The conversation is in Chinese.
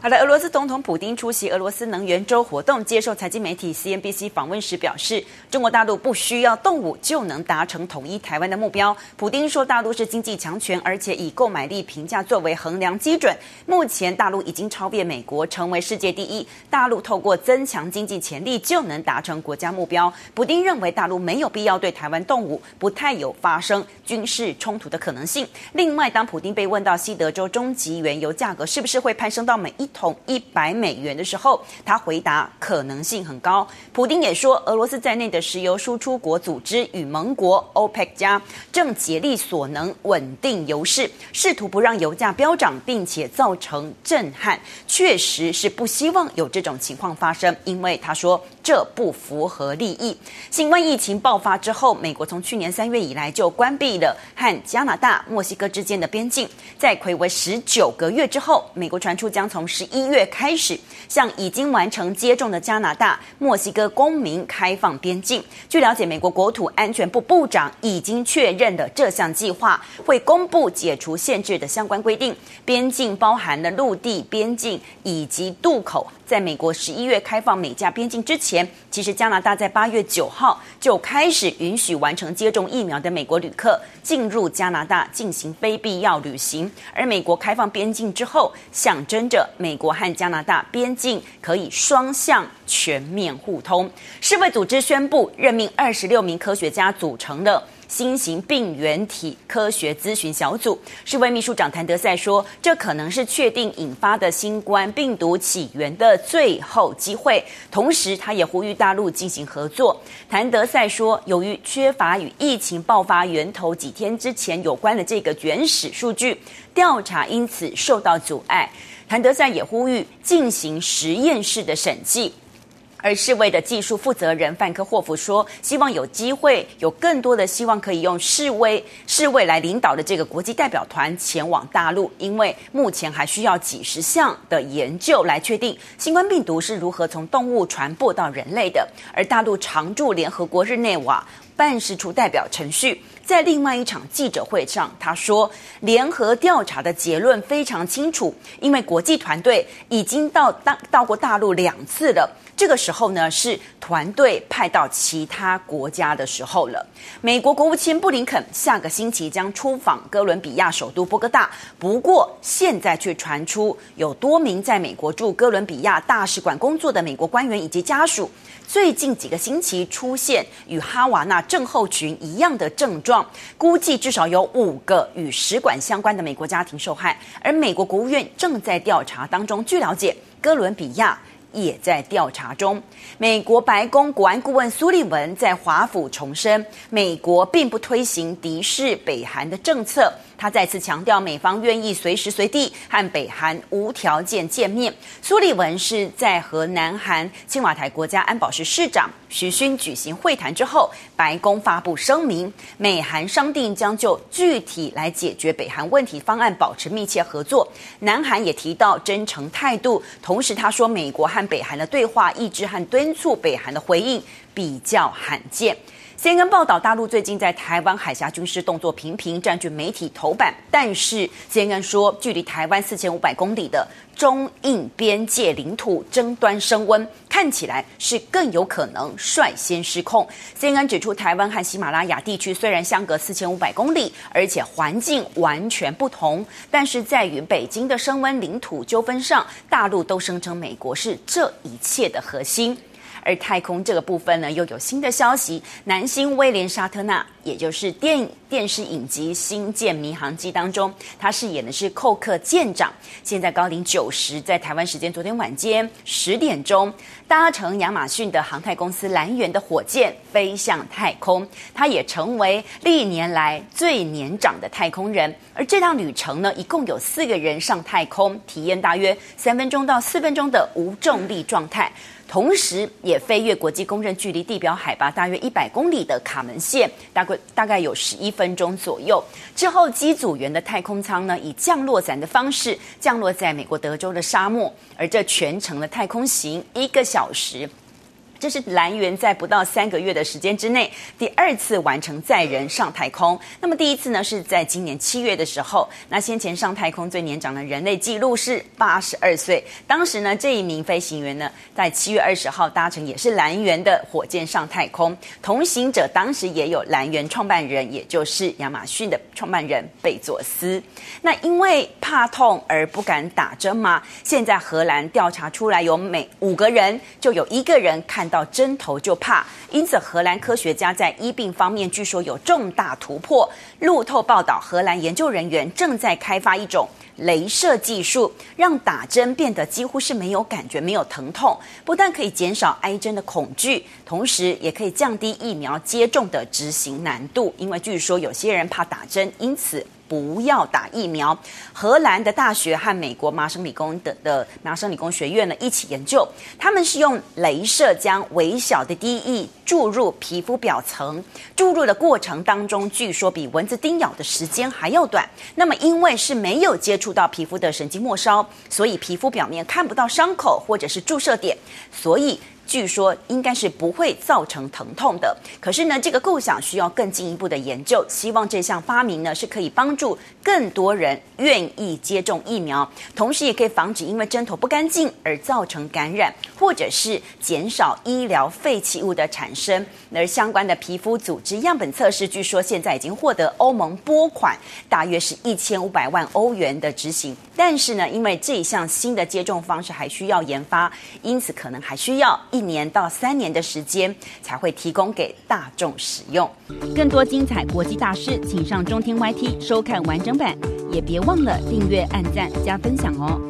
好的，俄罗斯总统普丁出席俄罗斯能源周活动，接受财经媒体 CNBC 访问时表示，中国大陆不需要动武就能达成统一台湾的目标。普丁说，大陆是经济强权，而且以购买力评价作为衡量基准。目前，大陆已经超越美国，成为世界第一。大陆透过增强经济潜力就能达成国家目标。普丁认为，大陆没有必要对台湾动武，不太有发生军事冲突的可能性。另外，当普丁被问到西德州中级原油价格是不是会攀升到每一桶一百美元的时候，他回答可能性很高。普丁也说，俄罗斯在内的石油输出国组织与盟国 OPEC 加正竭力所能稳定油市，试图不让油价飙涨，并且造成震撼。确实是不希望有这种情况发生，因为他说这不符合利益。新冠疫情爆发之后，美国从去年三月以来就关闭了和加拿大、墨西哥之间的边境，在魁违十九个月之后，美国传出将从十一月开始向已经完成接种的加拿大、墨西哥公民开放边境。据了解，美国国土安全部部长已经确认的这项计划，会公布解除限制的相关规定。边境包含了陆地边境以及渡口。在美国十一月开放美加边境之前，其实加拿大在八月九号就开始允许完成接种疫苗的美国旅客进入加拿大进行非必要旅行。而美国开放边境之后，象征着美美国和加拿大边境可以双向全面互通。世卫组织宣布任命二十六名科学家组成了新型病原体科学咨询小组，世卫秘书长谭德赛说：“这可能是确定引发的新冠病毒起源的最后机会。”同时，他也呼吁大陆进行合作。谭德赛说：“由于缺乏与疫情爆发源头几天之前有关的这个原始数据，调查因此受到阻碍。”谭德赛也呼吁进行实验室的审计。而世卫的技术负责人范科霍夫说：“希望有机会，有更多的希望可以用世卫世卫来领导的这个国际代表团前往大陆，因为目前还需要几十项的研究来确定新冠病毒是如何从动物传播到人类的。”而大陆常驻联合国日内瓦办事处代表陈旭在另外一场记者会上他说：“联合调查的结论非常清楚，因为国际团队已经到大到过大陆两次了。”这个时候呢，是团队派到其他国家的时候了。美国国务卿布林肯下个星期将出访哥伦比亚首都波哥大，不过现在却传出有多名在美国驻哥伦比亚大使馆工作的美国官员以及家属，最近几个星期出现与哈瓦那症候群一样的症状，估计至少有五个与使馆相关的美国家庭受害，而美国国务院正在调查当中。据了解，哥伦比亚。也在调查中。美国白宫国安顾问苏利文在华府重申，美国并不推行敌视北韩的政策。他再次强调，美方愿意随时随地和北韩无条件见面。苏利文是在和南韩青瓦台国家安保室市长徐勋举行会谈之后，白宫发布声明，美韩商定将就具体来解决北韩问题方案保持密切合作。南韩也提到真诚态度，同时他说，美国和北韩的对话一直和敦促北韩的回应比较罕见。CNN 报道，大陆最近在台湾海峡军事动作频频占据媒体头版，但是 CNN 说，距离台湾四千五百公里的中印边界领土争端升温，看起来是更有可能率先失控。CNN 指出，台湾和喜马拉雅地区虽然相隔四千五百公里，而且环境完全不同，但是在与北京的升温领土纠纷上，大陆都声称美国是这一切的核心。而太空这个部分呢，又有新的消息。男星威廉·沙特纳，也就是电电视影集《星舰迷航机》当中，他饰演的是寇克舰长，现在高龄九十，在台湾时间昨天晚间十点钟，搭乘亚马逊的航太公司蓝源的火箭飞向太空，他也成为历年来最年长的太空人。而这趟旅程呢，一共有四个人上太空，体验大约三分钟到四分钟的无重力状态。同时，也飞越国际公认距离地表海拔大约一百公里的卡门线，大概大概有十一分钟左右。之后，机组员的太空舱呢，以降落伞的方式降落在美国德州的沙漠，而这全程的太空行一个小时。这是蓝源在不到三个月的时间之内第二次完成载人上太空。那么第一次呢是在今年七月的时候。那先前上太空最年长的人类纪录是八十二岁。当时呢这一名飞行员呢在七月二十号搭乘也是蓝源的火箭上太空。同行者当时也有蓝源创办人，也就是亚马逊的创办人贝佐斯。那因为怕痛而不敢打针吗？现在荷兰调查出来，有每五个人就有一个人看。到针头就怕，因此荷兰科学家在医病方面据说有重大突破。路透报道，荷兰研究人员正在开发一种镭射技术，让打针变得几乎是没有感觉、没有疼痛，不但可以减少挨针的恐惧，同时也可以降低疫苗接种的执行难度。因为据说有些人怕打针，因此。不要打疫苗。荷兰的大学和美国麻省理工的的麻省理工学院呢一起研究，他们是用镭射将微小的滴液注入皮肤表层，注入的过程当中，据说比蚊子叮咬的时间还要短。那么因为是没有接触到皮肤的神经末梢，所以皮肤表面看不到伤口或者是注射点，所以。据说应该是不会造成疼痛的，可是呢，这个构想需要更进一步的研究。希望这项发明呢是可以帮助更多人愿意接种疫苗，同时也可以防止因为针头不干净而造成感染，或者是减少医疗废弃物的产生。而相关的皮肤组织样本测试，据说现在已经获得欧盟拨款，大约是一千五百万欧元的执行。但是呢，因为这一项新的接种方式还需要研发，因此可能还需要一年到三年的时间才会提供给大众使用。更多精彩国际大师，请上中天 YT 收看完整版，也别忘了订阅、按赞、加分享哦。